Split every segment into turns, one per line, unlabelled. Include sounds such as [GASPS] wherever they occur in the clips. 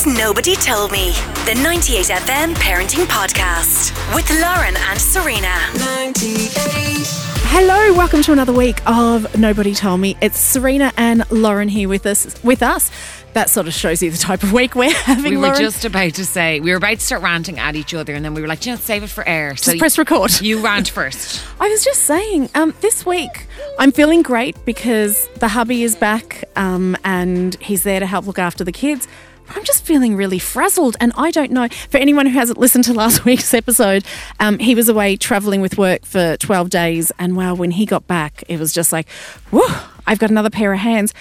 is Nobody Told Me, the 98FM parenting podcast with Lauren and Serena. 98.
Hello, welcome to another week of Nobody Told Me. It's Serena and Lauren here with us. With us, that sort of shows you the type of week we're having.
We were
Lauren.
just about to say we were about to start ranting at each other, and then we were like, "You know, save it for air."
So Just press record.
You rant first. [LAUGHS]
I was just saying, um, this week I'm feeling great because the hubby is back um, and he's there to help look after the kids. I'm just feeling really frazzled, and I don't know. For anyone who hasn't listened to last [LAUGHS] week's episode, um, he was away traveling with work for 12 days, and wow, when he got back, it was just like, whoa, I've got another pair of hands.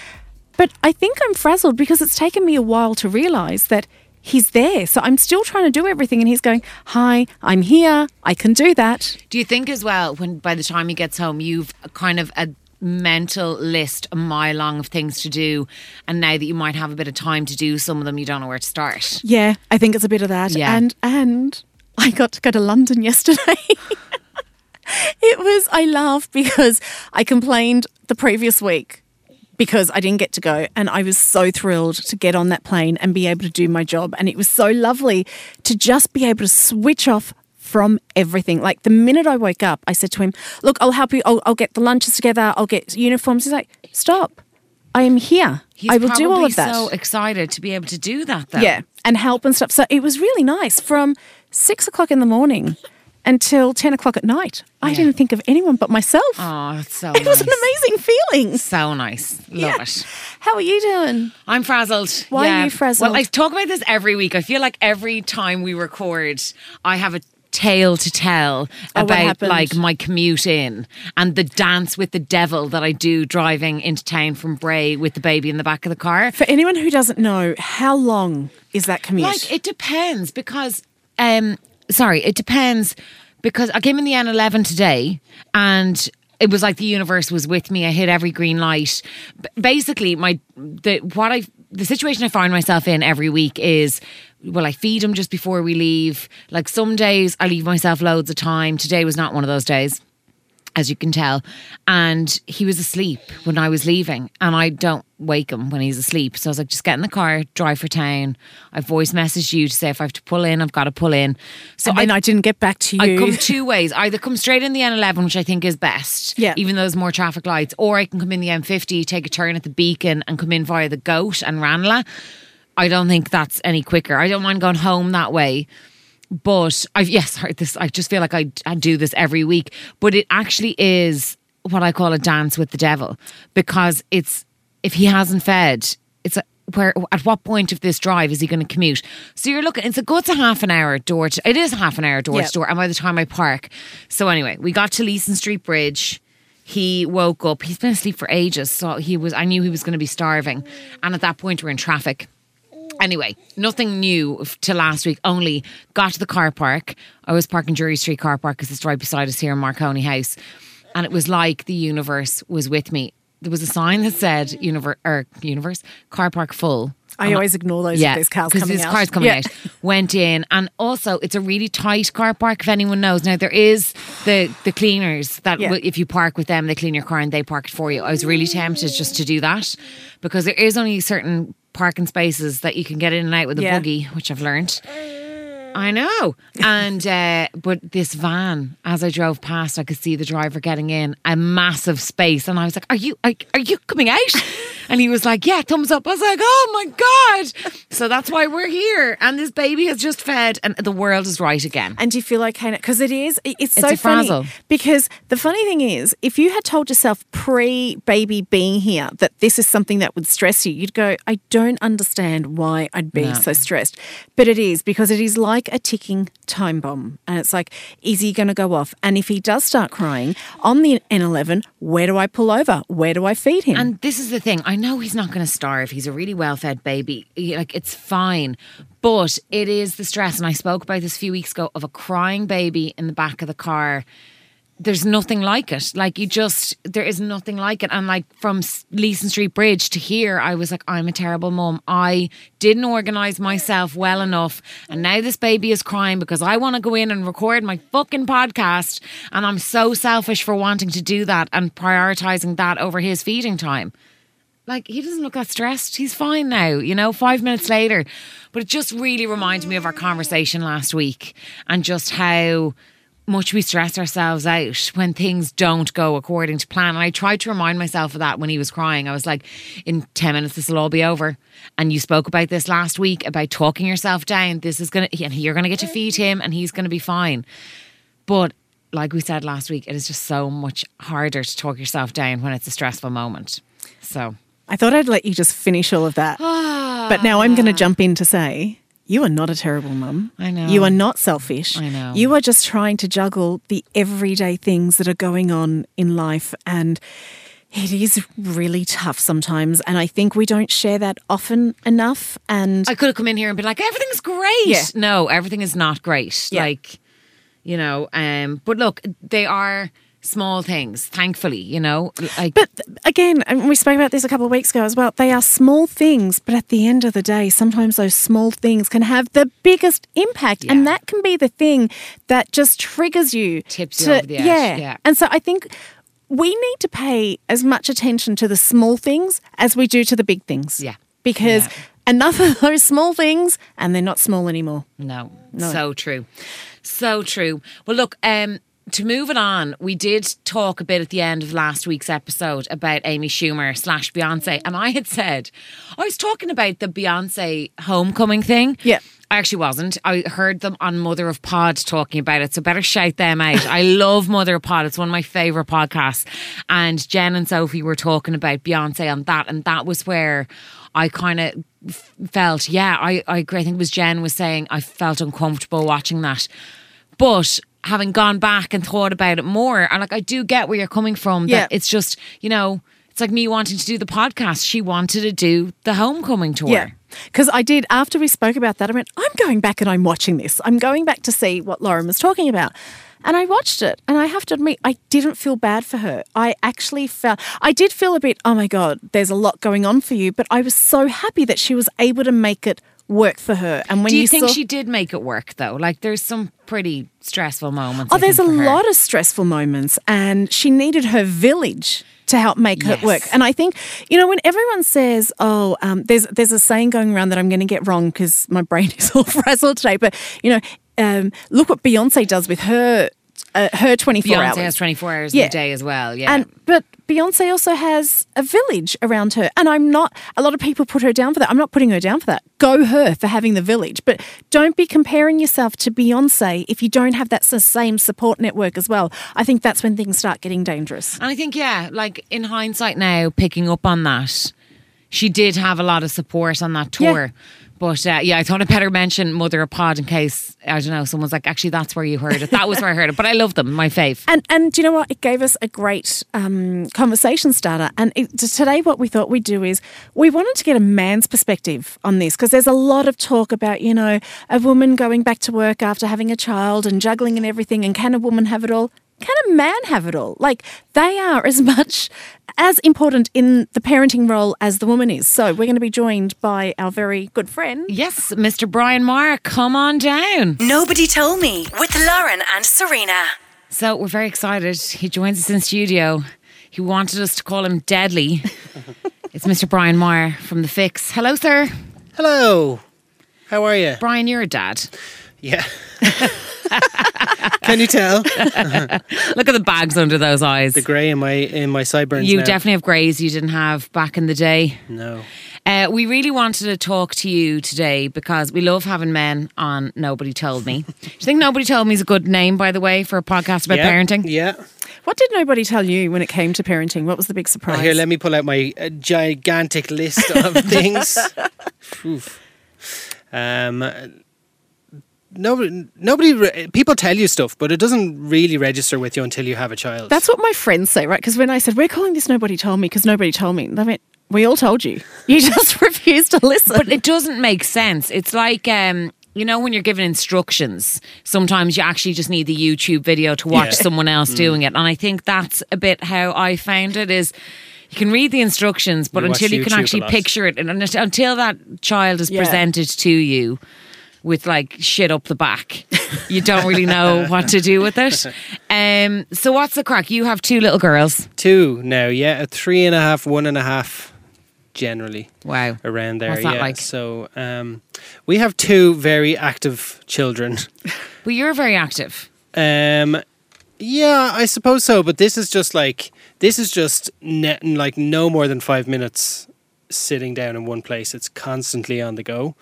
But I think I'm frazzled because it's taken me a while to realize that he's there. So I'm still trying to do everything, and he's going, Hi, I'm here, I can do that.
Do you think as well when by the time he gets home, you've kind of mental list a mile long of things to do, and now that you might have a bit of time to do some of them, you don't know where to start.
Yeah, I think it's a bit of that.
Yeah.
And and I got to go to London [LAUGHS] yesterday. it was I laugh because I complained the previous week because I didn't get to go and I was so thrilled to get on that plane and be able to do my job and it was so lovely to just be able to switch off from everything. Like the minute I woke up, I said to him, "Look, I'll help you. I'll, I'll get the lunches together. I'll get uniforms." He's like, "Stop. I am here.
He's
I will do all of that."
So excited to be able to do that, though.
Yeah, and help and stuff. So it was really nice from six o'clock in the morning until 10 o'clock at night. I didn't think of anyone but myself.
Oh, it's so
it was an amazing feeling.
So nice. Love
Yeah.
it.
How are you doing?
I'm frazzled.
Why are you frazzled?
Well, I talk about this every week. I feel like every time we record, I have a tale to tell
Oh,
about like my commute in and the dance with the devil that I do driving into town from Bray with the baby in the back of the car.
For anyone who doesn't know, how long is that commute?
Like it depends because um sorry, it depends because I came in the N11 today and it was like the universe was with me. I hit every green light. B- basically, my the what I the situation I find myself in every week is well, I feed him just before we leave. Like some days I leave myself loads of time. Today was not one of those days as you can tell. And he was asleep when I was leaving, and I don't wake him when he's asleep. So I was like, just get in the car, drive for town. I voice messaged you to say if I have to pull in, I've got to pull in. So
and
I,
I didn't get back to you.
I come [LAUGHS] two ways. Either come straight in the N11, which I think is best,
Yeah.
even though there's more traffic lights, or I can come in the M50, take a turn at the beacon, and come in via the Goat and Ranelagh. I don't think that's any quicker. I don't mind going home that way. But I've yes, sorry, this I just feel like I, I do this every week. But it actually is what I call a dance with the devil because it's if he hasn't fed, it's a, where at what point of this drive is he going to commute? So you're looking. It's a good half an hour door. To, it is half an hour door
Yep.
to door, and by the time I park, so anyway, we got to Leeson Street Bridge. He woke up. He's been asleep for ages, so he was. I knew he was going to be starving, and at that point we're in traffic. Anyway, nothing new to last week. Only got to the car park. I was parking Drury Street car park because it's right beside us here in Marconi House, and it was like the universe was with me. There was a sign that said "universe" or "universe car park full."
I always ignore those
Yeah,
there's cars
because
coming
there's
out.
cars coming
Yeah.
out. Went in, and also it's a really tight car park. If anyone knows, now there is the the cleaners that
Yeah.
will, if you park with them, they clean your car and they park it for you. I was really tempted just to do that because there is only certain parking spaces that you can get in and out with a
Yeah.
buggy, which I've learned. I know. And uh, but this van, as I drove past, I could see the driver getting in a massive space, and I was like, "Are you are, are you coming out?" [LAUGHS] And he was like, "Yeah, thumbs up." I was like, "Oh my god!" So that's why we're here, and this baby has just fed, and the world is right again.
And do you feel like because it is? it- It's, so
a
funny
frazzle.
because the funny thing is, if you had told yourself pre-baby being here that this is something that would stress you, you'd go, "I don't understand why I'd be
No.
so stressed." But it is because it is like a ticking time bomb, and it's like, is he going to go off? And if he does start crying on the N11, where do I pull over? Where do I feed him?
And this is the thing. I know he's not going to starve. He's a really well fed baby. Like, it's fine. But it is the stress. And I spoke about this a few weeks ago of a crying baby in the back of the car. There's nothing like it. Like, you just, there is nothing like it. And like, from Leeson Street Bridge to here, I was like, I'm a terrible mom. I didn't organize myself well enough. And now this baby is crying because I want to go in and record my fucking podcast. And I'm so selfish for wanting to do that and prioritizing that over his feeding time like he doesn't look that stressed. He's fine now, you know, five minutes later. But it just really reminded me of our conversation last week and just how much we stress ourselves out when things don't go according to plan. And I tried to remind myself of that when he was crying. I was like, in 10 minutes, this will all be over. And you spoke about this last week about talking yourself down. This is going to, and you're going to get to feed him and he's going to be fine. But like we said last week, it is just so much harder to talk yourself down when it's a stressful moment. So.
I thought I'd let you just finish all of that. [SIGHS] but now I'm going to jump in to say you are not a terrible mum.
I know.
You are not selfish.
I know.
You are just trying to juggle the everyday things that are going on in life and it is really tough sometimes and I think we don't share that often enough and
I could have come in here and been like, everything's great.
Yeah.
No, everything is not great.
Yeah.
Like, you know, um, but look, they are small things, thankfully, you know. Like
But again, and we spoke about this a couple of weeks ago as well. They are small things, but at the end of the day, sometimes those small things can have the biggest impact,
Yeah.
and that can be the thing that just triggers you,
Tips you over the edge,
Yeah.
yeah.
and so I think we need to pay as much attention to the small things as we do to the big things.
Yeah.
because
Yeah.
enough of those small things, and they're not small anymore.
No, so true, so true. Well, look, um, to move it on, we did talk a bit at the end of last week's episode about Amy Schumer slash Beyonce, and I had said I was talking about the Beyonce homecoming thing.
Yeah.
I actually wasn't. I heard them on Mother of Pod talking about it, so better shout them out. I love Mother of Pod; it's one of my favorite podcasts. And Jen and Sophie were talking about Beyonce on that, and that was where I kind of f- felt, yeah, I, I agree. I think it was Jen was saying I felt uncomfortable watching that, but having gone back and thought about it more, and like I do get where you're coming from. That
Yeah.
it's just you know. It's like me wanting to do the podcast. She wanted to do the homecoming tour.
Yeah. Because I did, after we spoke about that, I went, I'm going back and I'm watching this. I'm going back to see what Lauren was talking about. And I watched it, and I have to admit, I didn't feel bad for her. I actually felt, I did feel a bit, oh my God, there's a lot going on for you, but I was so happy that she was able to make it work for her. And when
Do you, think
saw,
she did make it work though? Like there's some pretty stressful moments.
Oh,
I
there's a
think, for her.
lot of stressful moments, and she needed her village to help make
Yes.
it work. And I think, you know, when everyone says, "Oh, um, there's there's a saying going around that I'm going to get wrong because my brain [LAUGHS] is all frazzled today," but you know, um, look what Beyonce does with her uh, her 24
Beyonce
hours.
has 24 hours
Yeah.
in a day as well. Yeah.
And but Beyonce also has a village around her, and I'm not. A lot of people put her down for that. I'm not putting her down for that. Go her for having the village, but don't be comparing yourself to Beyonce if you don't have that same support network as well. I think that's when things start getting dangerous.
And I think, yeah, like in hindsight now, picking up on that, she did have a lot of support on that
Yeah.
But uh, yeah, I thought I'd better mention Mother of Pod in case, I don't know, someone's like, actually, that's where you heard it. That was where I heard it. But I love them, my fave.
And and do you know what? It gave us a great um, conversation starter. And it, today, what we thought we'd do is we wanted to get a man's perspective on this because there's a lot of talk about you know a woman going back to work after having a child and juggling and everything. And can a woman have it all? Can a man have it all? Like they are as [LAUGHS] much as important in the parenting role as the woman is. So we're going to be joined by our very good friend.
Yes, Mr. Brian Marr, come on down.
Nobody told me with Lauren and Serena.
So we're very excited. He joins us in studio. He wanted us to call him Deadly. [LAUGHS] it's Mr. Brian Marr from The Fix. Hello, sir.
Hello. How are you?
Brian, you're a dad.
Yeah. [LAUGHS] Can you tell [LAUGHS]
Look at the bags under those eyes.
the grey in my in my sideburns?
You
now?
definitely have greys you didn't have back in the day.
no.
Uh, we really wanted to talk to you today because we love having men on Nobody Told Me. [LAUGHS] Do you think Nobody Told Me is a good name, by the way, for a podcast about
yeah.
parenting?
Yeah.
What did nobody tell you when it came to parenting? What was the big surprise?
Here, let me pull out my uh, gigantic list of things. Oof. Um. Nobody, nobody. re- People tell you stuff, but it doesn't really register with you until you have a child.
That's what my friends say, right? Because when I said, we're calling this Nobody Told Me because nobody told me, they went, we all told you. You [LAUGHS] just refused to listen.
But it doesn't make sense. It's like, um, you know, when you're given instructions, sometimes you actually just need the YouTube video to watch
Yeah.
someone else doing it. And I think that's a bit how I found it is you can read the instructions, but
You
until you can
YouTube a
actually picture it, and until- until that child is
Yeah.
presented to you with like shit up the back, you don't really know [LAUGHS] what to do with it. Um, so what's the crack? You have two little girls.
two now. Yeah, a three and a half, one and a half. generally
Wow.
around there.
What's that
yeah.
like?
So um, we have two very active children. [LAUGHS]
Well, you're very active.
Um, yeah, I suppose so. But this is just like this is just ne- like no more than five minutes sitting down in one place. It's constantly on the go.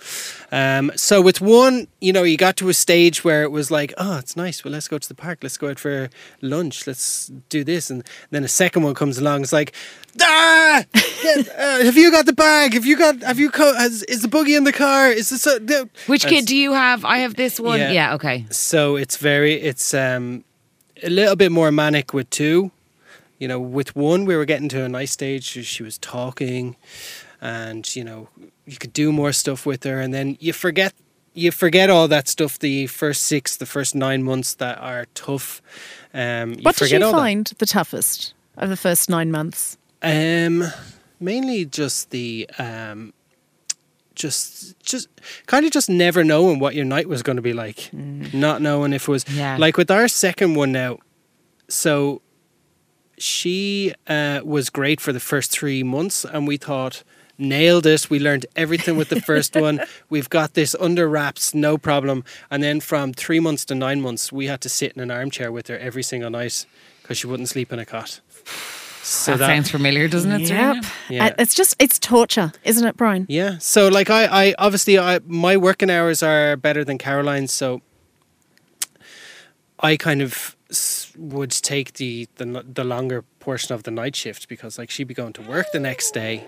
Um, so with one, you know, you got to a stage where it was like, oh, it's nice. Well, let's go to the park. Let's go out for lunch. Let's do this. And then a second one comes along. It's like, ah, [LAUGHS] uh, have you got the bag? Have you got? Have you? Co- has, is the boogie in the car? Is this? A, no.
Which kid do you have? I have this one.
Yeah.
Yeah. okay.
so it's very it's um a little bit more manic with two you know with one we were getting to a nice stage she- was talking and you know you could do more stuff with her and then you forget you forget all that stuff the first six the first nine months that are tough um you
What did you
all that.
find the toughest of the first nine months?
Um, mainly just the um, just just kind of just never knowing what your night was going to be like, not knowing if it was
Yeah.
like with our second one now. So she uh, was great for the first three months, and we thought nailed it. We learned everything with the first [LAUGHS] one. We've got this under wraps, no problem. And then from three months to nine months, we had to sit in an armchair with her every single night because she wouldn't sleep in a cot. So
that, sounds familiar, doesn't it? Serena?
Yeah.
Uh, It's just, it's torture, isn't it, Brian?
Yeah. So like I, I obviously I my working hours are better than Caroline's, so I kind of s- would take the, the the longer portion of the night shift because like she'd be going to work the next day.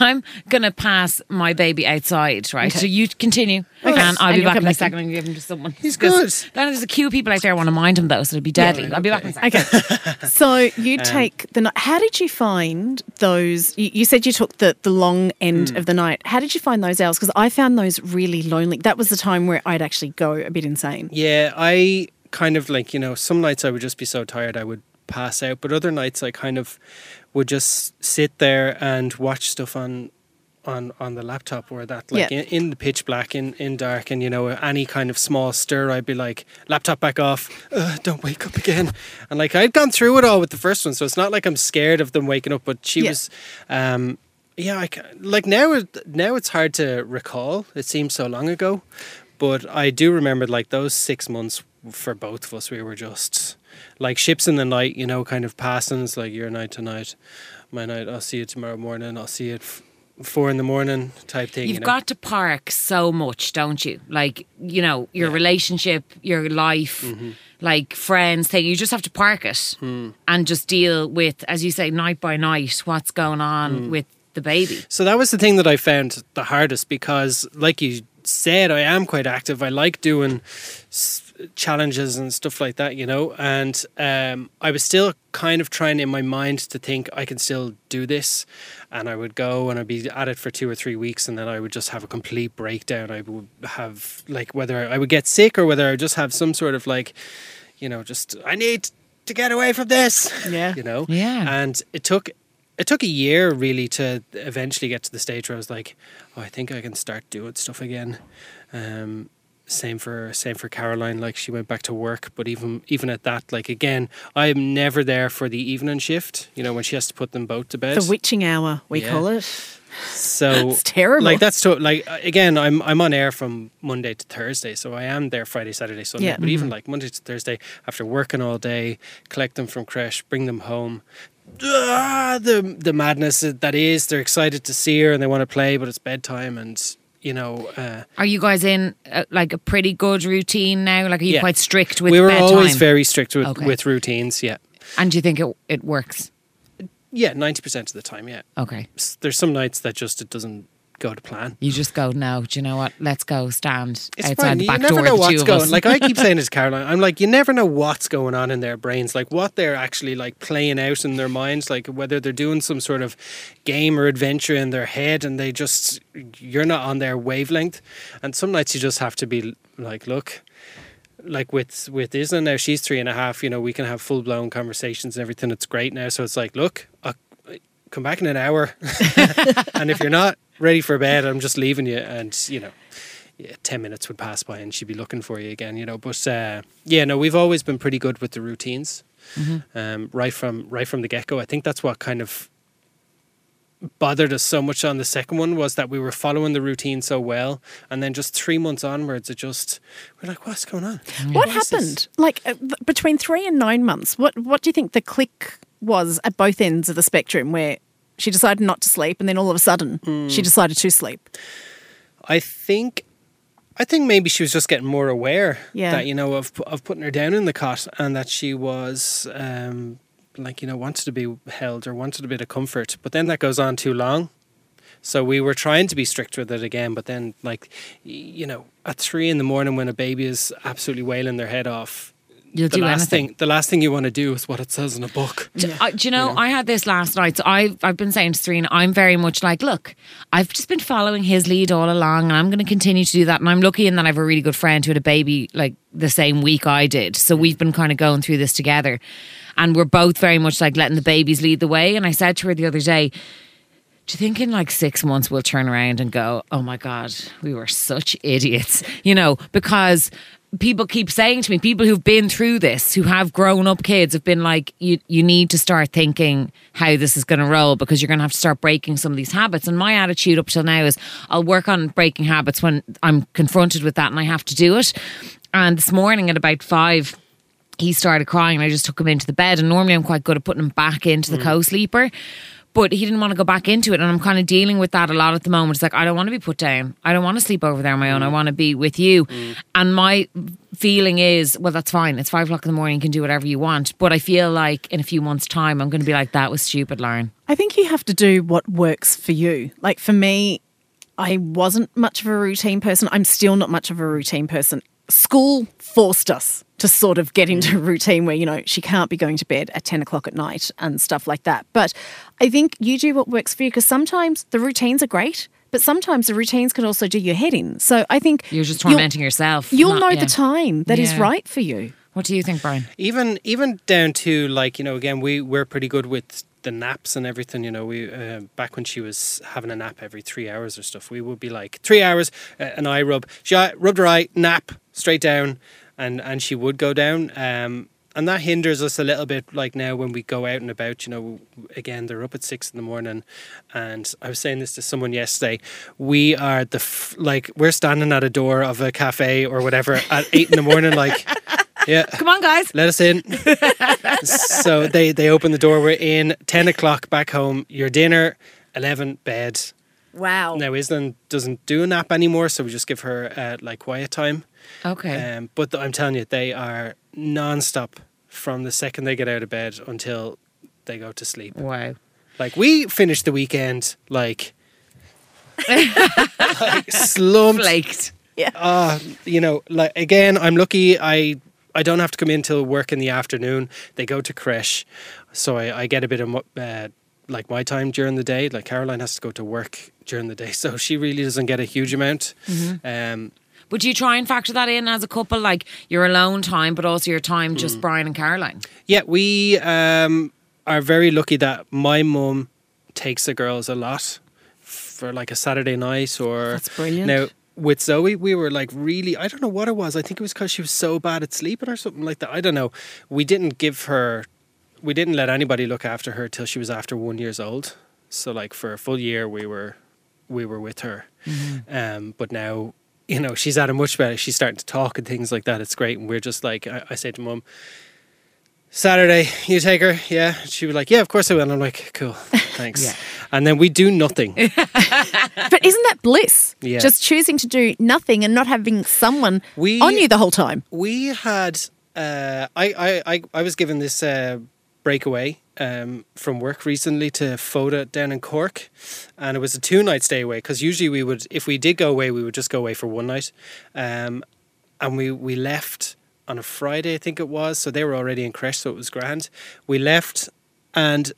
I'm gonna pass my baby outside, right?
Okay.
So you continue,
Okay.
and I'll
And
be
you'll
back in a
back
second and give him to someone.
He's good.
Then there's a few people out there I want to mind him though, so it'll be deadly.
right,
I'll be back in a second.
Okay. [LAUGHS] so you um, take the night. How did you find those? You, you said you took the, the long end hmm. of the night. How did you find those hours? Because I found those really lonely. That was the time where I'd actually go a bit insane.
Yeah, I kind of like you know some nights I would just be so tired I would pass out, but other nights I kind of would just sit there and watch stuff on. On, on the laptop or that like
Yeah.
in, in the pitch black in, in dark and you know any kind of small stir I'd be like laptop back off uh, don't wake up again and like I'd gone through it all with the first one so it's not like I'm scared of them waking up but she
Yeah.
was um yeah I like now it- now it's hard to recall it seems so long ago but I do remember like those six months for both of us we were just like ships in the night you know kind of passing it's like your night tonight my night I'll see you tomorrow morning I'll see you at f- four in the morning type thing
You've
you know?
got to park so much, don't you? Like, you know, your relationship, your life,
Mm-hmm.
like friends thing. You just have to park it
Hmm.
and just deal with, as you say, night by night, what's going on
Hmm.
with the baby.
So that was the thing that I found the hardest because, like you said, I am quite active. I like doing s- challenges and stuff like that, you know. And um, I was still kind of trying in my mind to think I can still do this. And I would go and I'd be at it for two or three weeks, and then I would just have a complete breakdown. I would have like whether I would get sick or whether I would just have some sort of like, you know, just I need to get away from this.
Yeah.
you know.
Yeah.
And it took it took a year really to eventually get to the stage where I was like, oh, I think I can start doing stuff again. Um, same for same for Caroline. Like she went back to work, but even even at that, like again, I'm never there for the evening shift. You know when she has to put them both to bed.
The witching hour, we
Yeah.
call it.
so [LAUGHS]
It's terrible.
Like that's to, like uh, again, I'm I'm on air from Monday to Thursday, so I am there Friday, Saturday, Sunday.
Yeah.
But even like Monday to Thursday, after working all day, collect them from creche, bring them home. Ah, the the madness that is. They're excited to see her and they want to play, but it's bedtime, and you know. Uh,
Are you guys in uh, like a pretty good routine now? Like, are you
Yeah.
quite strict with
we were
bedtime?
always very strict with
Okay.
with routines. Yeah,
and do you think it, it works?
yeah, ninety percent of the time. Yeah,
Okay.
There's some nights that just it doesn't go to plan.
You just go, no, do you know what? Let's go stand
It's
outside
fine.
the
You never
door.
know what's going. Like I keep [LAUGHS] saying to Caroline, I'm like, you never know what's going on in their brains, like what they're actually like playing out in their minds, like whether they're doing some sort of game or adventure in their head, and they just you're not on their wavelength. And some nights you just have to be like, look. Like with with Isla now, she's three and a half. You know, we can have full blown conversations and everything. It's great now. So it's like, look, I'll come back in an hour, [LAUGHS] and if you're not ready for bed, I'm just leaving you. And you know, yeah, 10 minutes would pass by and she'd be looking for you again, you know. But uh, yeah, no, we've always been pretty good with the routines um, right from right from the get go. I think that's what kind of bothered us so much on the second one was that we were following the routine so well, and then just three months onwards, it just we're like, what's going on?
what,
this?
happened? Like uh, between three and nine months, what what do you think the click was at both ends of the spectrum where she decided not to sleep and then all of a sudden
Hmm.
she decided to sleep?
I think. I think maybe she was just getting more aware
Yeah.
that you know of of putting her down in the cot and that she was um, like you know wanted to be held or wanted a bit of comfort, but then that goes on too long. So we were trying to be strict with it again, but then like you know at three in the morning when a baby is absolutely wailing their head off,
You'll
the
do
last
anything.
thing the last thing you want to do is what it says in a book.
Do, I, do you know, I had this last night. So I've, I've been saying to Serena, I'm very much like, look, I've just been following his lead all along and I'm going to continue to do that. And I'm lucky in that I have a really good friend who had a baby like the same week I did. So we've been kind of going through this together. And we're both very much like letting the babies lead the way. And I said to her the other day, do you think in like six months we'll turn around and go, oh my God, we were such idiots? You know, because people keep saying to me, people who've been through this, who have grown up kids, have been like, you, you need to start thinking how this is going to roll because you're going to have to start breaking some of these habits. And my attitude up till now is I'll work on breaking habits when I'm confronted with that and I have to do it. And this morning at about five, he started crying and I just took him into the bed. And normally I'm quite good at putting him back into the mm. co sleeper. But he didn't want to go back into it. And I'm kind of dealing with that a lot at the moment. It's like, I don't want to be put down. I don't want to sleep over there on my own. I mm. want to be with you. Mm. And my feeling is, well, that's fine. It's five o'clock in the morning. You can do whatever you want. But I feel like in a few months' time, I'm going to be like, that was stupid, Lauren.
I think you have to do what works for you. Like for me, I wasn't much of a routine person. I'm still not much of a routine person. School forced us to sort of get into a routine where, you know, she can't be going to bed at 10 o'clock at night and stuff like that. But I think you do what works for you because sometimes the routines are great, but sometimes the routines can also do your head in. So I think
You're just
you'll-
tormenting yourself.
You'll
not-
know
yeah.
the time that is
Yeah.
right for you.
What do you think, Brian?
even even down to like you know again we we're pretty good with the naps and everything you know we uh, back when she was having a nap every three hours or stuff we would be like three hours uh, an eye rub she rubbed her eye nap straight down and and she would go down um and that hinders us a little bit like now when we go out and about you know again they're up at six in the morning and i was saying this to someone yesterday we are the f- like we're standing at a door of a cafe or whatever at eight in the morning like [LAUGHS] yeah
Come on, guys.
let us in. [LAUGHS] so they they open the door. We're in. Ten o'clock back home. Your dinner. Eleven bed.
Wow.
Now Isla doesn't do a nap anymore, so we just give her uh, like quiet time.
Okay.
Um, but I'm telling you, they are non-stop from the second they get out of bed until they go to sleep.
wow.
Like we finished the weekend like, [LAUGHS] like slumped.
Flaked.
uh, you know, like again, I'm lucky. I I don't have to come in till work in the afternoon. They go to creche, so I, I get a bit of uh, like my time during the day. Like Caroline has to go to work during the day, [LAUGHS] so she really doesn't get a huge amount. Um,
But do you try and factor that in as a couple, like your alone time, but also your time just Brian and Caroline?
yeah, we um, are very lucky that my mum takes the girls a lot for like a Saturday night or
That's brilliant.
Now with Zoe, we were like really I don't know what it was. I think it was because she was so bad at sleeping or something like that. I don't know. We didn't give her, we didn't let anybody look after her till she was after one years old. So like for a full year, we were we were with her. Um, but now you know she's at a much better. She's starting to talk and things like that. It's great, and we're just like I, I say to mum. Saturday, you take her, yeah. She'd be like, "Yeah, of course I will." And I'm like, "Cool, [LAUGHS] thanks."
Yeah.
And then we do nothing. [LAUGHS]
But isn't that bliss?
Yeah.
Just choosing to do nothing and not having someone
We-
on you the whole time.
we had uh, I, I, I, I was given this uh, breakaway um, from work recently to Fota down in Cork and it was a two night stay away because usually we would if we did go away we would just go away for one night. Um, and we, we left on a Friday I think it was so they were already in creche so it was grand. We left and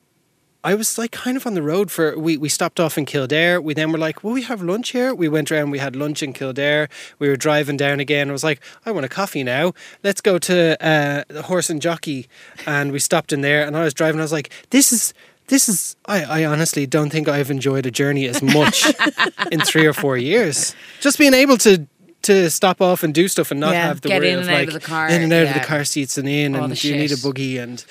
I was like kind of on the road for we, we stopped off in Kildare. We then were like, Will we have lunch here? We went around, we had lunch in Kildare. We were driving down again. I was like, I want a coffee now. Let's go to uh, the horse and jockey. And we stopped in there and I was driving, I was like, This is this is I, I honestly don't think I've enjoyed a journey as much [LAUGHS] in three or four years. Just being able to to stop off and do stuff and not
Yeah.
have the worry
in
of
out
like
of the car,
in and out of the car seats and in
All
and do you need a buggy and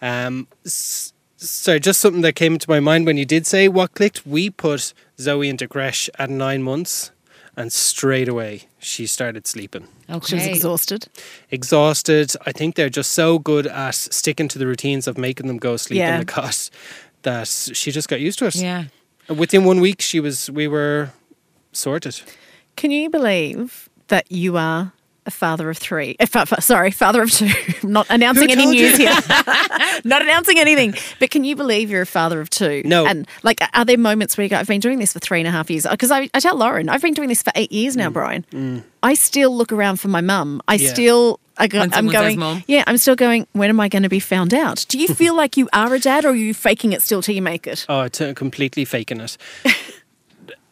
um s- sorry, just something that came into my mind when you did say what clicked. We put Zoe into creche at nine months, and straight away she started sleeping.
Okay.
She was exhausted.
Exhausted. I think they're just so good at sticking to the routines of making them go sleep
Yeah.
in the cot that she just got used to it.
Yeah.
Within one week, she was. We were sorted.
Can you believe that you are a father of three? Uh, fa- fa- sorry, father of two. I'm [LAUGHS] not announcing any news here. [LAUGHS] not announcing anything. But can you believe you're a father of two?
No.
And like, are there moments where you go, I've been doing this for three and a half years? Because I, I tell Lauren, I've been doing this for eight years now, Brian. I still look around for my mum. I
Mm. Yeah.
still. I go,
When
I'm
someone says
going,
mum.
yeah, I'm still going, when am I going to be found out? Do you [LAUGHS] feel like you are a dad or are you faking it still till you make it?
Oh, it's completely faking it.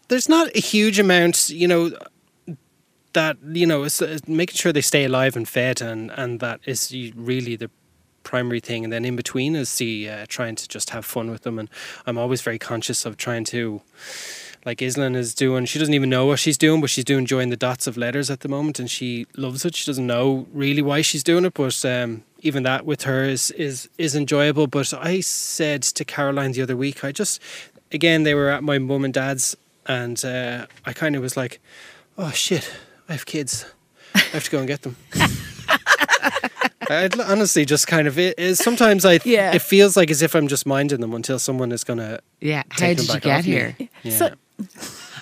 There's not a huge amount, you know, that you know, it's, uh, making sure they stay alive and fed, and and that is really the primary thing. And then in between is the uh, trying to just have fun with them. And I'm always very conscious of trying to. Like Isla is doing, she doesn't even know what she's doing, but she's doing join the dots of letters at the moment, and she loves it. She doesn't know really why she's doing it, but um, even that with her is is is enjoyable. But I said to Caroline the other week, I just again they were at my mum and dad's, and uh, I kind of was like, oh shit, I have kids, I have to go and get them. [LAUGHS] I honestly just kind of it is sometimes I
Yeah.
it feels like as if I'm just minding them until someone is gonna
Yeah. How
take them
did you get here?
Yeah.
So,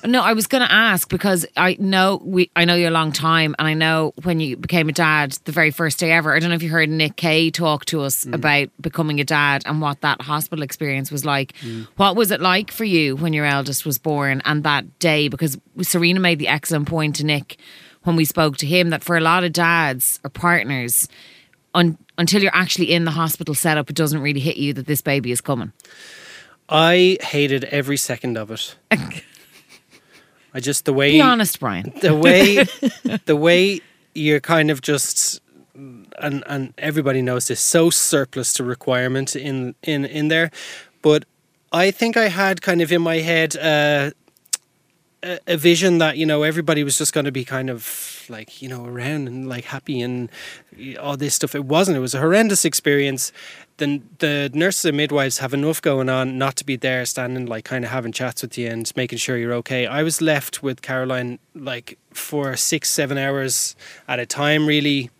No, I was going to ask because I know we I know you a long time, and I know when you became a dad, the very first day ever. I don't know if you heard Nick Kay talk to us
Mm.
about becoming a dad and what that hospital experience was like.
Mm.
What was it like for you when your eldest was born and that day? Because Serena made the excellent point to Nick when we spoke to him that for a lot of dads or partners, un, until you're actually in the hospital setup, it doesn't really hit you that this baby is coming.
I hated every second of it. [LAUGHS] I just the way
Be honest, Brian.
the way [LAUGHS] the way you're kind of just and and everybody knows this so surplus to requirement in in in there but i think i had kind of in my head uh a, vision that you know everybody was just going to be kind of like you know around and like happy and all this stuff. It wasn't. It was a horrendous experience. The the nurses and midwives have enough going on not to be there standing like kind of having chats with you and making sure you're okay. I was left with caroline like for six seven hours at a time really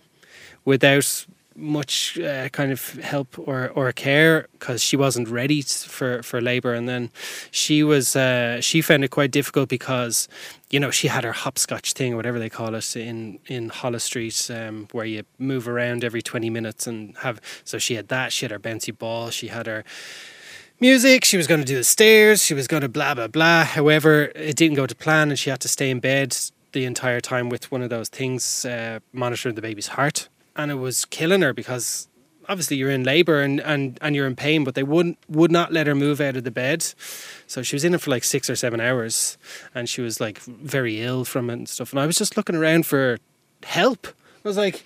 without much uh, kind of help or, or care because she wasn't ready for, for labour and then she was uh, she found it quite difficult because you know she had her hopscotch thing or whatever they call it in in Holles Street um, where you move around every 20 minutes and have so she had that she had her bouncy ball she had her music. She was going to do the stairs. She was going to blah blah blah. However, it didn't go to plan, and she had to stay in bed the entire time with one of those things uh, monitoring the baby's heart, and it was killing her because obviously you're in labour and, and, and you're in pain, but they wouldn't would not let her move out of the bed. So she was in it for like six or seven hours, and she was like very ill from it and stuff. And I was just looking around for help. I was like.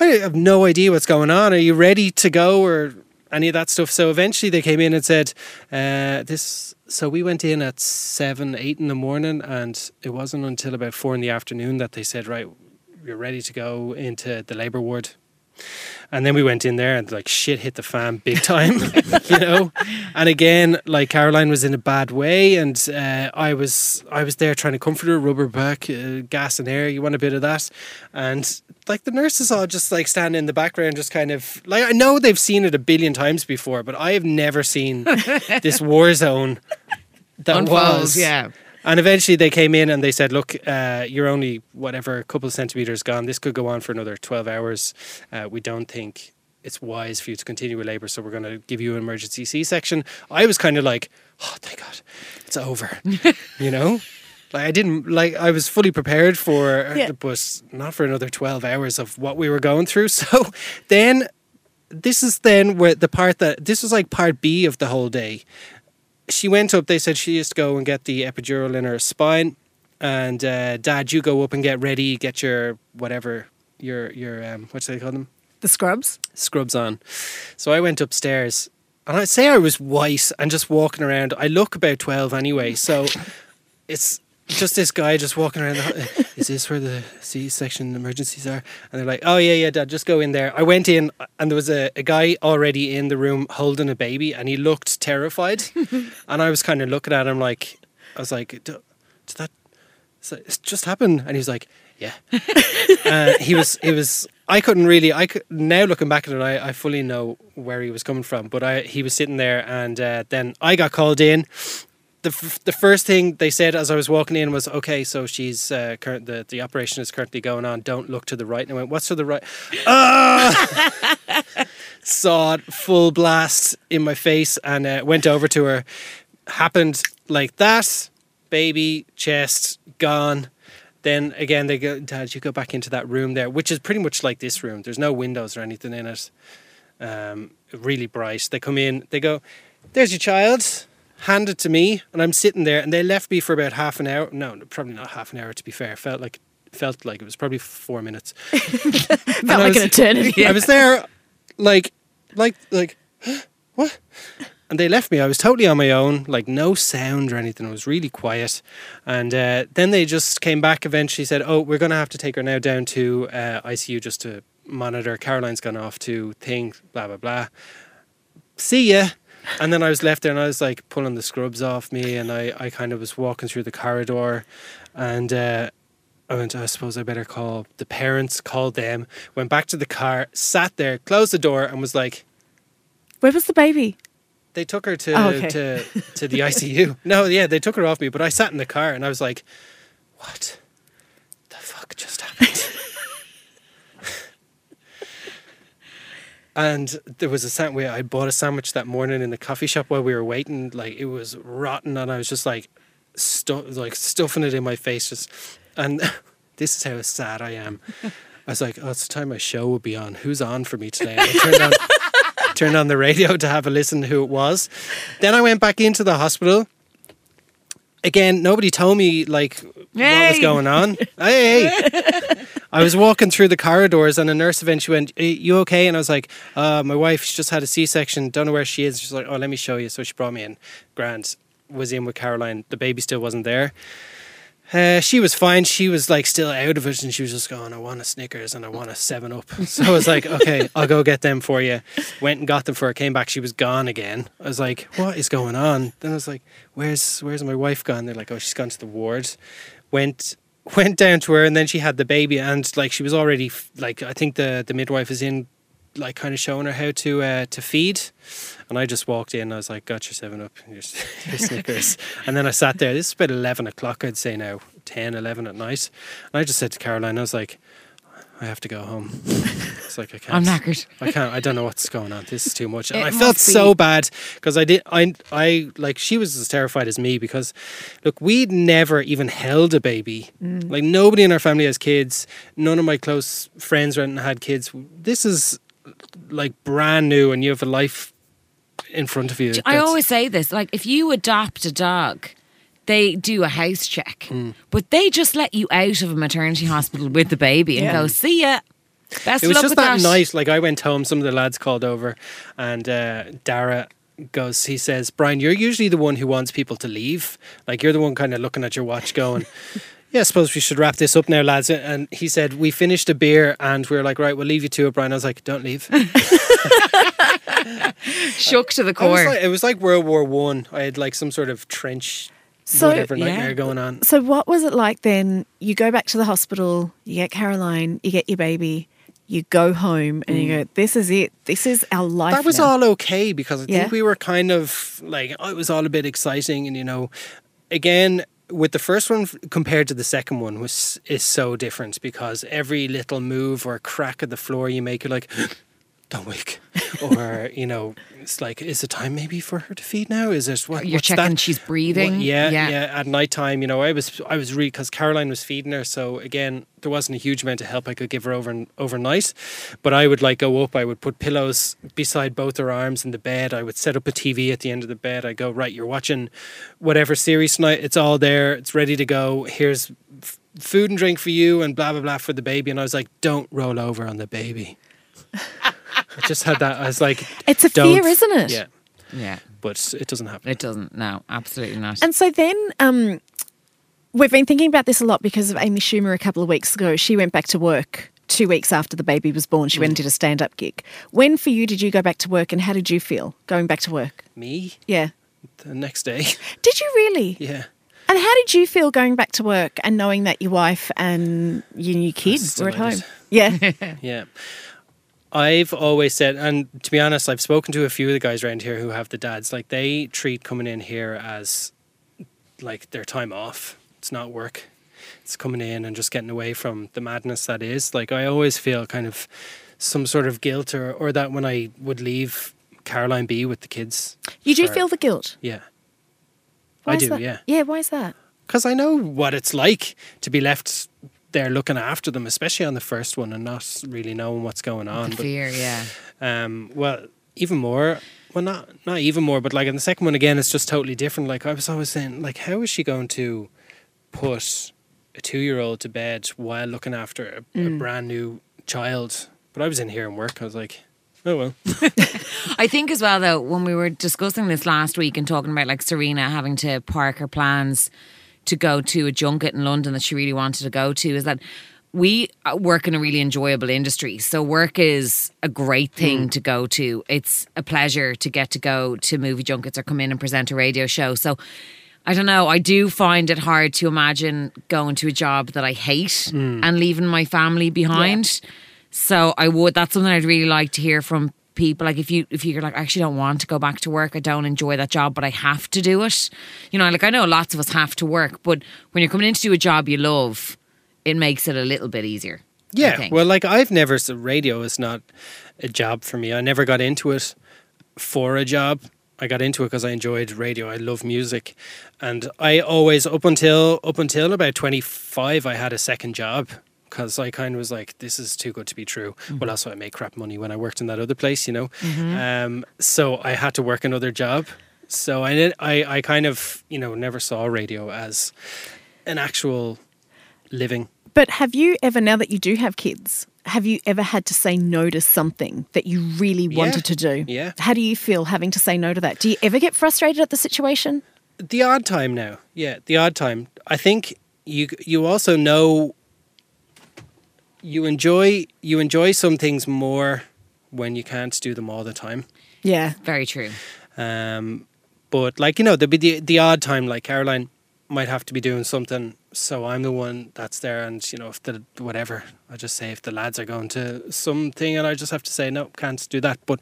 I have no idea what's going on. Are you ready to go or any of that stuff? So eventually they came in and said, uh, this. So we went in at seven, eight in the morning, and it wasn't until about four in the afternoon that they said, right, you're ready to go into the labour ward. And then we went in there and like shit hit the fan big time, [LAUGHS] you know. And again, like Caroline was in a bad way, and uh, I was I was there trying to comfort her, rubber back, uh, gas and air. You want a bit of that, and like the nurses all just like standing in the background, just kind of like I know they've seen it a billion times before, but I have never seen [LAUGHS] this war zone that
Unfold,
was
yeah.
And eventually they came in and they said, look, uh, you're only whatever, a couple of centimetres gone. This could go on for another 12 hours. Uh, we don't think it's wise for you to continue with labour, so we're going to give you an emergency C section. I was kind of like, oh, thank God, it's over. [LAUGHS] you know? Like I didn't like I was fully prepared for
Yeah.
but not for another 12 hours of what we were going through. [LAUGHS] So then this is then where the part that this was like part B of the whole day she went up. They said she used to go and get the epidural in her spine, and uh, Dad, you go up and get ready, get your whatever your your um, what do they call them
The scrubs.
scrubs on. So I went upstairs, and I'd say I was white and just walking around. I look about twelve anyway, so it's just this guy just walking around. The, is this where the C-section emergencies are? And they're like, "Oh yeah, yeah, Dad, just go in there." I went in, and there was a, a guy already in the room holding a baby, and he looked terrified. [LAUGHS] and I was kind of looking at him like, I was like, "D- "Did that? It's just happened?" And he was like, "Yeah." [LAUGHS] uh, he was. He was. I couldn't really. I could now looking back at it, I, I fully know where he was coming from. But I, he was sitting there, and uh, then I got called in the f- the first thing they said as I was walking in was, "Okay, so she's uh, current. The, the operation is currently going on. Don't look to the right." And I went, "What's to the right?" Ah! [LAUGHS] Saw it full blast in my face, and uh, went over to her. Happened like that. Baby chest gone. Then again, they go, Dad, you go back into that room there, which is pretty much like this room. There's no windows or anything in it. Um, really bright. They come in. They go, "There's your child." Hand it to me, and I'm sitting there, and they left me for about half an hour. No, probably not half an hour. To be fair, felt like felt like it was probably four minutes. [LAUGHS]
Felt like
was-
an eternity. [LAUGHS]
I was there, like, like, like, [GASPS] what? And they left me. I was totally on my own, like no sound or anything. It was really quiet. And uh, then they just came back. Eventually, said, "Oh, we're going to have to take her now down to uh, ICU just to monitor. Caroline's gone off to thing. Blah blah blah. See ya." And then I was left there, and I was like pulling the scrubs off me, and I, I kind of was walking through the corridor, and uh, I went. I suppose I better call the parents. Called them. Went back to the car, sat there, closed the door, and was like,
Where was the baby?
they took her to
Oh, okay.
to to the ICU. [LAUGHS] No, yeah, they took her off me, but I sat in the car and I was like, "What the fuck just happened?" [LAUGHS] and there was a sandwich. I bought a sandwich that morning in the coffee shop while we were waiting. Like it was rotten, and I was just like, stu- like stuffing it in my face. Just and [LAUGHS] this is how sad I am. I was like, "Oh, it's the time my show will be on. Who's on for me today?" And I turned on [LAUGHS] turned on the radio to have a listen to who it was. Then I went back into the hospital. Again, nobody told me like what was going on. hey, hey. [LAUGHS] I was walking through the corridors and a nurse eventually went, "Are you okay?" And I was like, uh, "My wife, just had a C-section. Don't know where she is." She's like, "Oh, let me show you." So she brought me in. Grant was in with Caroline. The baby still wasn't there. Uh, she was fine. She was like still out of it, and she was just going, "I want a Snickers and I want a Seven Up." [LAUGHS] So I was like, "Okay, I'll go get them for you." Went and got them for her. Came back, she was gone again. I was like, "What is going on?" Then I was like, "Where's Where's my wife gone?" They're like, "Oh, she's gone to the ward." Went went down to her, and then she had the baby, and like she was already like I think the the midwife is in, like kind of showing her how to uh, to feed. And I just walked in. I was like, "Got your seven up, your, [LAUGHS] your Snickers." and then I sat there. This is about eleven o'clock, I'd say now, 10, 11 at night. And I just said to Caroline, I was like, "I have to go home." [LAUGHS] It's like I can't.
I'm knackered.
I can't. I don't know what's going on. This is too much. And I felt so bad because I did. I I like she was as terrified as me because, look, we'd never even held a baby. Mm. Like nobody in our family has kids. None of my close friends or had kids. This is like brand new, and you have a life in front of you.
I always say this like, if you adopt a dog, they do a house check,
Hmm.
but they just let you out of a maternity hospital with the baby and
Yeah.
go, see ya. Best
It was just that,
that.
night. Like I went home, some of the lads called over, and uh, Dara goes. He says, "Brian, you're usually the one who wants people to leave. Like you're the one kind of looking at your watch, going." [LAUGHS] Yeah, I suppose we should wrap this up now, lads. And he said, We finished a beer and we were like, Right, we'll leave you to it, Brian. I was like, Don't leave. [LAUGHS]
Shook to the
I was
core.
like- it was like World War One. I. had like some sort of trench,
So-
whatever
Yeah.
going on.
So, what was it like then? You go back to the hospital, you get Caroline, you get your baby, you go home, and you go, This is it. This is our life.
Mm. That was
now."
all okay because I
Yeah.
think we were kind of like oh, it was all a bit exciting, and you know, again with the first one compared to the second one was is so different because every little move or crack of the floor you make, you're like. Don't wake, or [LAUGHS] you know, it's like, is it time maybe for her to feed now? Is it what?
You're
what's
checking
that?
she's breathing.
What- yeah,
Yeah.
yeah, At night time, you know, I was I was really because Caroline was feeding her, so again, there wasn't a huge amount of help I could give her over overnight. But I would like go up. I would put pillows beside both her arms in the bed. I would set up a TV at the end of the bed. I go right. You're watching whatever series tonight. It's all there. It's ready to go. Here's f- food and drink for you, and blah blah blah for the baby. And I was like, don't roll over on the baby. [LAUGHS] I just had that. as like,
It's a fear, isn't it?
Yeah,
Yeah.
but it doesn't happen.
It doesn't. No, absolutely not.
And so then, um, We've been thinking about this a lot because of Amy Schumer a couple of weeks ago. She went back to work two weeks after the baby was born. She went and did a stand up gig. When for you did you go back to work and how did you feel going back to work?
Me
Yeah.
the next day. [LAUGHS]
Did you really?
yeah.
And how did you feel going back to work and knowing that your wife and your new
kids
were at home? Yeah. [LAUGHS]
Yeah. I've always said, and to be honest, I've spoken to a few of the guys around here who have the dads. Like they treat coming in here as like their time off. It's not work. It's coming in and just getting away from the madness that is. Like I always feel kind of some sort of guilt or, or that when I would leave Caroline be with the kids.
You do
for-
feel the guilt?
Yeah.
Why
I do,
that?
yeah.
Yeah, why is that?
Because I know what it's like to be left there looking after them, especially on the first one and not really knowing what's going on.
The
But
fear, yeah.
um, well, even more. Well, not not even more, but like in the second one again, it's just totally different. Like I was always saying, like how is she going to put a two year old to bed while looking after a, a brand new child? But I was in here and work. I was like, oh well. [LAUGHS] [LAUGHS]
I think as well though, when we were discussing this last week and talking about like Serena having to park her plans to go to a junket in London that she really wanted to go to, is that we uh, work in a really enjoyable industry. So work is a great thing to go to. It's a pleasure to get to go to movie junkets or come in and present a radio show. So I don't know. I do find it hard to imagine going to a job that I hate and leaving my family behind. So I would. That's something I'd really like to hear from people. Like if you if you're like I actually don't want to go back to work, I don't enjoy that job, but I have to do it. You know, like I know lots of us have to work, but when you're coming in to do a job you love, it makes it a little bit easier.
Yeah. Well, like I've never. So radio is not a job for me. I never got into it for a job. I got into it because I enjoyed radio. I love music, and I always up until up until about twenty five, I had a second job because I kind of was like, this is too good to be true. Well, also I made crap money when I worked in that other place, you know. Um, so I had to work another job. So I did, I I kind of you know never saw radio as an actual living.
But have you ever, now that you do have kids, have you ever had to say no to something that you really
Yeah.
wanted to do?
Yeah.
How do you feel having to say no to that? Do you ever get frustrated at the situation?
the odd time now yeah the odd time i think you you also know you enjoy you enjoy some things more when you can't do them all the time
Yeah.
Very true.
um but like you know there'd be the, the odd time like caroline might have to be doing something so i'm the one that's there and you know if the whatever i just say if the lads are going to something and i just have to say no can't do that but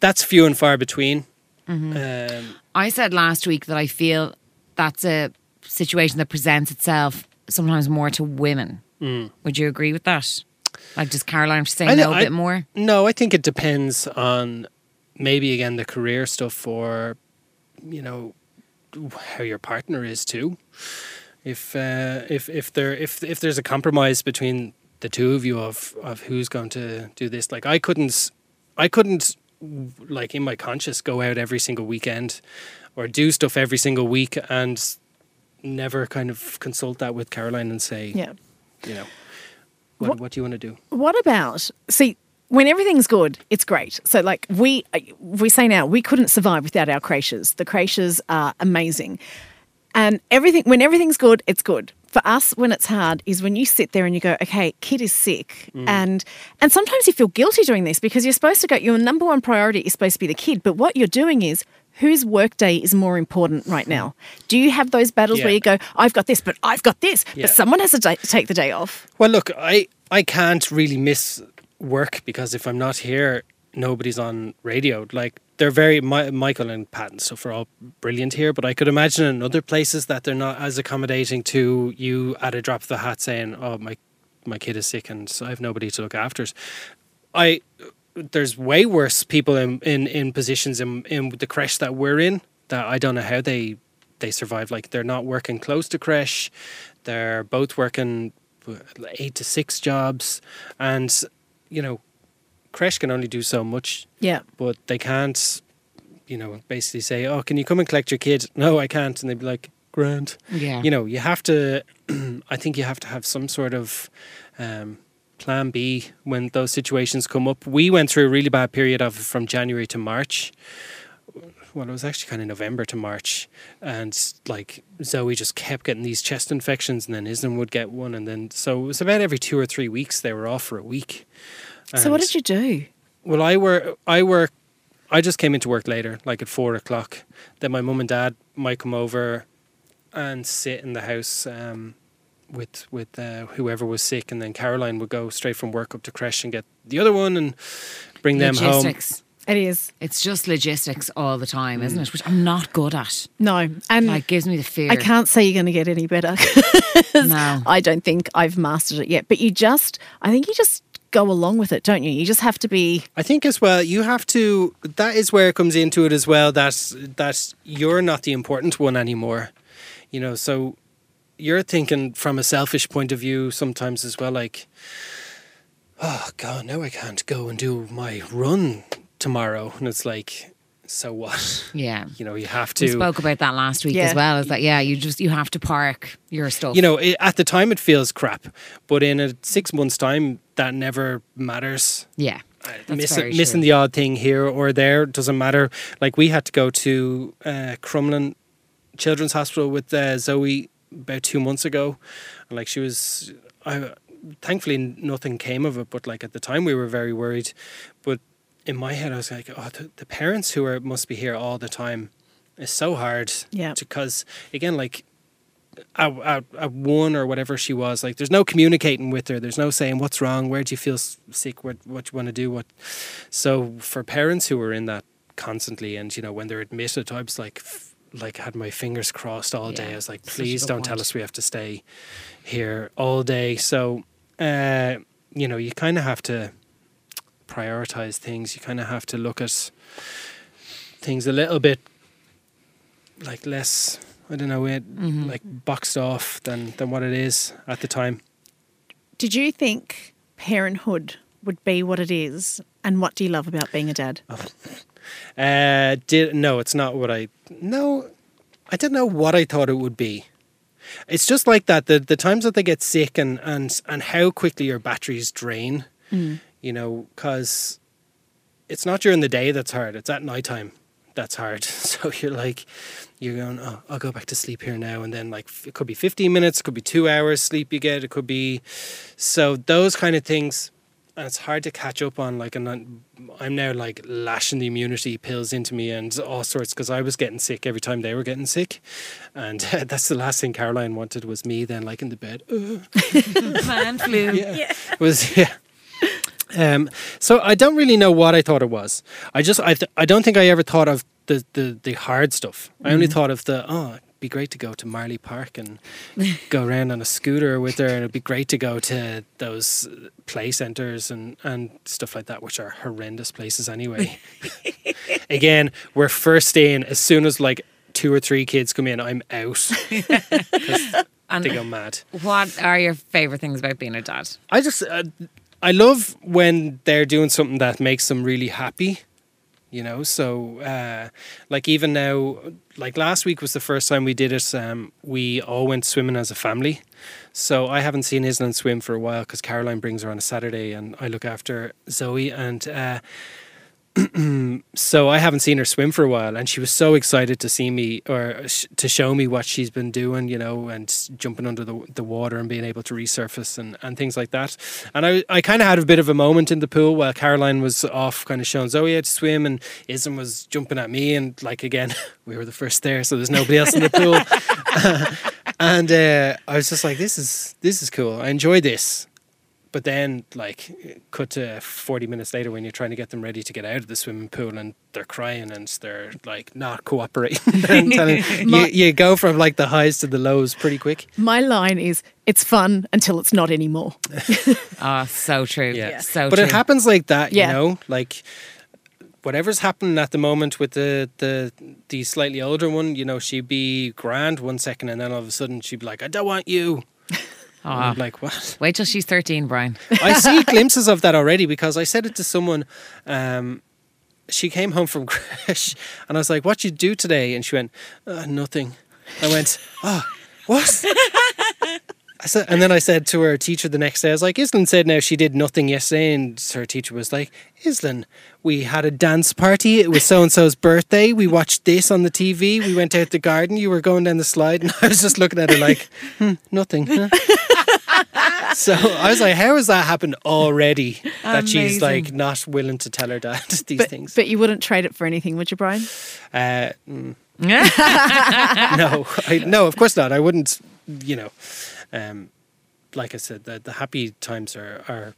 that's few and far between um
I said last week that I feel that's a situation that presents itself sometimes more to women. Would you agree with that? Like, does Caroline say
I-
no a
I-
bit more?
No, I think it depends on maybe again the career stuff or you know how your partner is too. If uh, if if there if if there's a compromise between the two of you of of who's going to do this, like I couldn't I couldn't like in my conscience go out every single weekend or do stuff every single week and never kind of consult that with Caroline and say,
Yeah.
You know, what,
What-
what do you want to do?
What about see when everything's good, it's great. So like we we say now we couldn't survive without our creches. The creches are amazing, and everything when everything's good, it's good. For us, when it's hard, is when you sit there and you go, okay, kid is sick, mm. and and sometimes you feel guilty doing this because you're supposed to go. Your number one priority is supposed to be the kid, but what you're doing is. Whose workday is more important right now? Do you have those battles where you go, I've got this, but I've got this,
Yeah.
but someone has to ta- take the day off?
Well, look, I I can't really miss work because if I'm not here, nobody's on radio. Like they're very Mi- Michael and Pat and stuff are all brilliant here, but I could imagine in other places that they're not as accommodating to you at a drop of the hat saying, "Oh, my my kid is sick and I have nobody to look after." it." I there's way worse people in in, in positions in in the creche that we're in that I don't know how they they survive. Like they're not working close to creche. they're both working eight to six jobs, and you know, creche can only do so much,
Yeah.
but they can't. You know, basically say, "Oh, can you come and collect your kid?" No, I can't, and they'd be like, "Grant."
Yeah.
You know, you have to. [CLEARS THROAT] I think you have to have some sort of um, plan B when those situations come up. We went through a really bad period of from January to March. well, it was actually kind of November to March, and like Zoe just kept getting these chest infections, and then Isla would get one, and then so it was about every two or three weeks they were off for a week.
So what did you do?
well, I work. I work. I just came into work later, like at four o'clock. Then my mum and dad might come over and sit in the house um, with with uh, whoever was sick, and then Caroline would go straight from work up to creche and get the other one and bring them home.
It is.
It's just logistics all the time, isn't it? Which I'm not good at.
No. And
Like gives me the fear.
I can't say you're going to get any better. [LAUGHS]
No.
I don't think I've mastered it yet. But you just, I think you just go along with it, don't you? You just have to be.
I think as well, you have to. That is where it comes into it as well. That that you're not the important one anymore. You know, so you're thinking from a selfish point of view sometimes as well. Like, oh God, now I can't go and do my run tomorrow, and it's like, so what?
Yeah.
You know, you have
We
to.
spoke about that last week
Yeah.
as well. Is that yeah? You just you have to park your stuff.
you know, it, at the time it feels crap, but in a six months' time, that never matters.
Yeah. That's
miss-
very
missing the odd thing here or there doesn't matter. Like we had to go to uh, Crumlin Children's Hospital with uh, Zoe about two months ago, and like she was, I thankfully nothing came of it, but like at the time we were very worried. But in my head, I was like, oh, the, the parents who are must be here all the time is so hard.
Yeah.
Because again, like at, at, at one or whatever she was like there's no communicating with her there's no saying what's wrong where do you feel sick what what you want to do what so for parents who are in that constantly and you know when they're admitted I was like like had my fingers crossed all day
Yeah,
I was like please don't tell us we have to stay here all day so uh you know you kind of have to prioritize things you kind of have to look at things a little bit like less I don't know it
Mm-hmm.
like boxed off than than what it is at the time.
Did you think parenthood would be what it is? And what do you love about being a dad?
Uh did no, it's not what I no I didn't know what I thought it would be. It's just like that the the times that they get sick and and and how quickly your batteries drain. You know, cuz it's not during the day that's hard, it's at nighttime that's hard. [LAUGHS] So you're like you're going, oh, I'll go back to sleep here now, and then like it could be 15 minutes, it could be two hours sleep you get, it could be so those kind of things, and it's hard to catch up on. Like, and I'm now like lashing the immunity pills into me and all sorts because I was getting sick every time they were getting sick, and [LAUGHS] that's the last thing Caroline wanted was me then like in the bed. [LAUGHS]
Man flu.
yeah. was yeah. Um, so I don't really know what I thought it was. I just I th- I don't think I ever thought of the the, the hard stuff. I only thought of the oh be great to go to Marlay Park and [LAUGHS] go around on a scooter with her, and it'd be great to go to those play centers and and stuff like that, which are horrendous places anyway. [LAUGHS] Again, we're first in as soon as like two or three kids come in, I'm out. [LAUGHS]
And
they go mad.
what are your favorite things about being a dad?
I just uh, I love when they're doing something that makes them really happy. You know, so uh, like even now, like last week was the first time we did it. Um, we all went swimming as a family. So I haven't seen Isla swim for a while because Caroline brings her on a Saturday, and I look after Zoe. And uh, so I haven't seen her swim for a while, and she was so excited to see me or sh- to show me what she's been doing, you know, and jumping under the the water and being able to resurface and, and things like that. And I I kind of had a bit of a moment in the pool while Caroline was off, kind of showing Zoe how to swim, and Isla was jumping at me, and like again, [LAUGHS] we were the first there, so there's nobody else in the pool. [LAUGHS] and uh, I was just like, this is this is cool. I enjoy this. But then, like, cut to 40 minutes later when you're trying to get them ready to get out of the swimming pool and they're crying and they're, like, not cooperating. [LAUGHS] and [LAUGHS] telling, you, you go from, like, the highs to the lows pretty quick.
My line is, it's fun until it's not anymore.
Oh, [LAUGHS] so true.
Yeah.
So
but
true.
it happens like that,
Yeah.
you know? Like, whatever's happening at the moment with the, the the slightly older one, you know, she'd be grand one second and then all of a sudden she'd be like, I don't want you.
Aw.
Like, what?
Wait till she's 13, Brian.
I see [LAUGHS] glimpses of that already because I said it to someone. Um, she came home from [LAUGHS] creche, and I was like, "What you do today?" And she went, uh, "Nothing." I went, "Oh, what?" I said, and then I said to her teacher the next day, I was like, Islin said now she did nothing yesterday. And her teacher was like, Islin, we had a dance party. It was so and so's birthday. We watched this on the TV. We went out the garden. You were going down the slide. [LAUGHS] And I was just looking at her like, hmm, nothing. huh?" [LAUGHS] so I was like, how has that happened already? That she's like not willing to tell her dad [LAUGHS] these
But,
things.
but you wouldn't trade it for anything, would you, Brian?
Uh, mm, no, I, no, of course not. I wouldn't. You know, um, like I said, the, the happy times are are,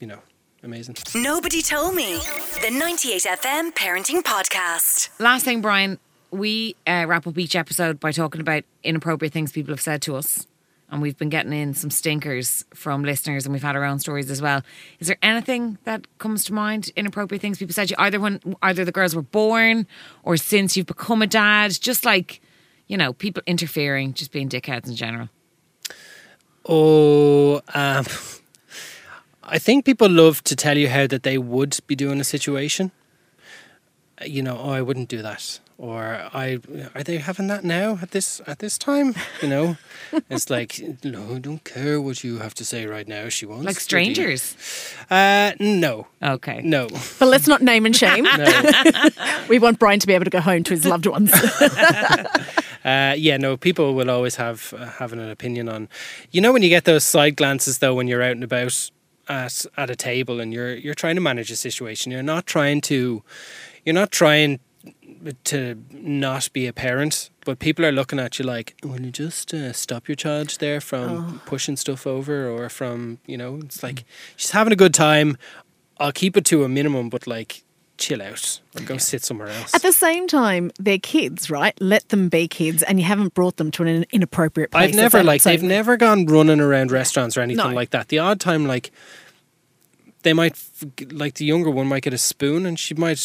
you know, amazing.
Nobody told me. The 98 FM Parenting Podcast.
Last thing, Brian, we uh, wrap up each episode by talking about inappropriate things people have said to us. And we've been getting in some stinkers from listeners, and we've had our own stories as well. Is there anything that comes to mind? Inappropriate things people said to you, either when either the girls were born or since you've become a dad, just like you know, people interfering, just being dickheads in general.
Oh, um, I think people love to tell you how that they would be doing a situation. You know, oh, I wouldn't do that, or I are they having that now at this at this time? You know, [LAUGHS] it's like no, I don't care what you have to say right now. She wants
Like strangers.
Uh, no,
Okay.
no, [LAUGHS]
But let's not name and shame.
no. [LAUGHS]
we want Brian to be able to go home to his loved ones.
Uh, yeah, no. People will always have uh, having an opinion on. You know, when you get those side glances though, when you're out and about at at a table and you're you're trying to manage a situation, you're not trying to, you're not trying to not be a parent, but people are looking at you like, will you just uh, stop your child there from pushing stuff over or from you know? It's like she's having a good time. I'll keep it to a minimum, but like chill out or go sit somewhere else.
At the same time, they're kids, right? Let them be kids, and you haven't brought them to an inappropriate place.
I've never like they've never gone running around restaurants or anything
No.
like that. The odd time, like they might f- like the younger one might get a spoon and she might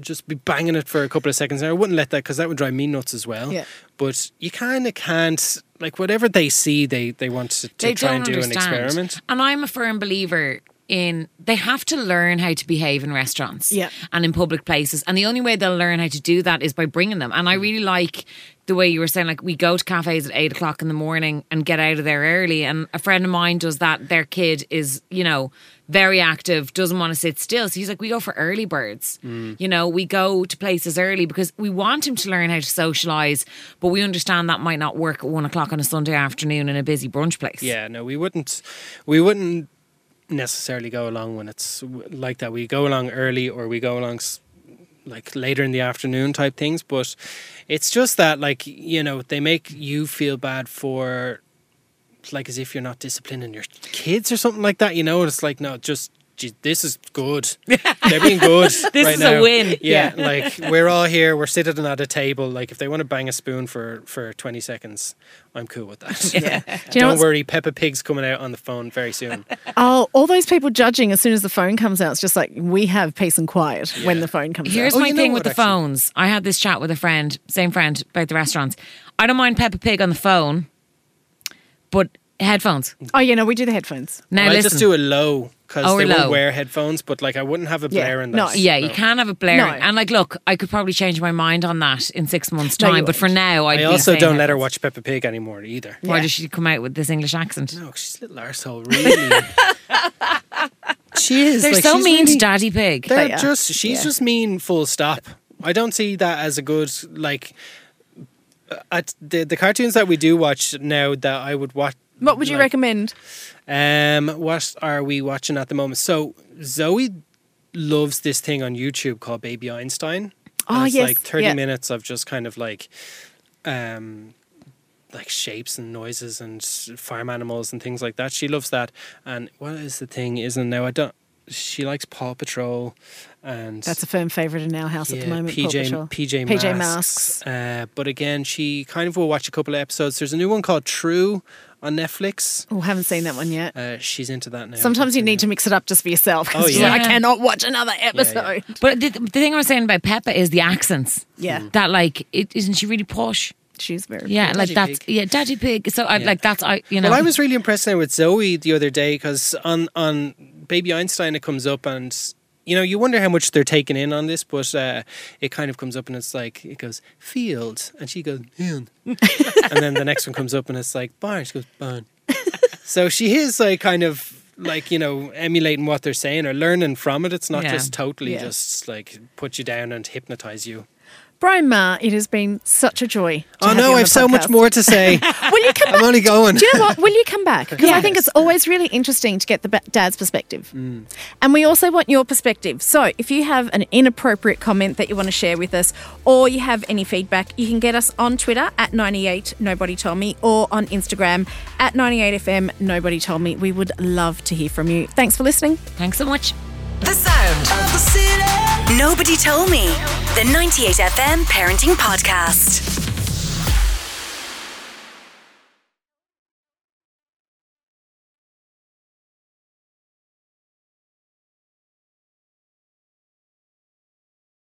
just be banging it for a couple of seconds. And I wouldn't let that because that would drive me nuts as well.
Yeah.
But you kind of can't like whatever they see, they they want to, to
they
try and do
understand.
an experiment.
And I'm a firm believer in they have to learn how to behave in restaurants
Yeah.
and in public places. And the only way they'll learn how to do that is by bringing them. And I mm. really like the way you were saying, like, we go to cafes at eight o'clock in the morning and get out of there early. And a friend of mine does that. Their kid is, you know, very active, doesn't want to sit still. So he's like, we go for early birds. Mm. You know, we go to places early because we want him to learn how to socialize, but we understand that might not work at one o'clock on a Sunday afternoon in a busy brunch place.
Yeah, no, we wouldn't. We wouldn't necessarily go along when it's like that. We go along early or we go along like later in the afternoon type things. But it's just that, like you know, they make you feel bad for, like as if you're not disciplining your kids or something like that. You know, it's like no, just. gee, This is good. [LAUGHS] They're being good.
This
right
is a win.
Yeah, like we're all here. We're sitting at a table. Like if they want to bang a spoon for for twenty seconds, I'm cool with that.
Yeah. [LAUGHS] Do
Don't worry, Peppa Pig's coming out on the phone very soon. [LAUGHS]
Oh, all those people judging as soon as the phone comes out. It's just like we have peace and quiet when the phone comes
Here's
out.
Oh,
my
you know
thing with the
actually?
phones. I had this chat with a friend, same friend, about the restaurants. I don't mind Peppa Pig on the phone, but headphones.
Oh, yeah, no, we do the headphones.
Now
I
listen.
just do it low because
Oh,
they
low.
won't wear headphones, but like I wouldn't have a
Yeah,
blare in
no,
that.
yeah, you can have a blare,
No.
and like, look, I could probably change my mind on that in six months'
No, you
time. but for
won't.
now, I'd
I
be
also
saying
don't let her watch Peppa Pig anymore either.
Why
Yeah.
does she come out with this English accent?
No, 'cause she's a little arsehole, really. [LAUGHS] she is.
They're
like,
so
she's
mean
really-
to Daddy Pig.
They're
They are.
just. She's
Yeah.
just mean. Full stop. I don't see that as a good like. Uh, At the the cartoons that we do watch now that I would watch.
What would you
like,
recommend?
Um, what are we watching at the moment? So Zoe loves this thing on YouTube called Baby Einstein.
Oh,
it's
yes,
like thirty
yeah.
minutes of just kind of like, um, like shapes and noises and farm animals and things like that. She loves that. And what is the thing? Isn't now I don't. She likes Paw Patrol, and
That's a firm favourite in our house at the moment. Paw
PJ
Patrol.
PJ
PJ
Masks.
Masks.
Uh, but again, she kind of will watch a couple of episodes. There's a new one called True on Netflix.
Oh, haven't seen that one yet.
Uh, she's into that now.
Sometimes you need to mix it up just for yourself. 'cause
Oh,
you're
yeah.
like, I cannot watch another episode.
But the, the thing I was saying about Peppa is the accents.
Yeah.
That like, it, isn't she really posh?
She's very
Yeah, like
Daddy
that's
Pig.
yeah, Daddy Pig. So I
Yeah.
like that's I you know.
Well, I was really impressed now with Zoe the other day because on on Baby Einstein it comes up and you know you wonder how much they're taking in on this, but uh, it kind of comes up and it's like it goes field and she goes field, [LAUGHS] and then the next one comes up and it's like barn. She goes barn. [LAUGHS] So she is like kind of like you know emulating what they're saying or learning from it. It's not
Yeah.
just totally
Yeah.
just like put you down and hypnotize you.
Brian Ma, it has been such a joy. to
Oh
have you
no,
on
I have so much more to say. [LAUGHS]
Will you come Back?
I'm only going.
Do you know what? Will you come back? [LAUGHS] Because I think it's always really interesting to get the dad's perspective.
Mm.
And we also want your perspective. So if you have an inappropriate comment that you want to share with us, or you have any feedback, you can get us on Twitter at 98 Nobody Told Me, or on Instagram at 98FM Nobody Told Me. We would love to hear from you. Thanks for listening.
Thanks so much.
The sound of the city. Nobody told me. The 98 FM Parenting Podcast.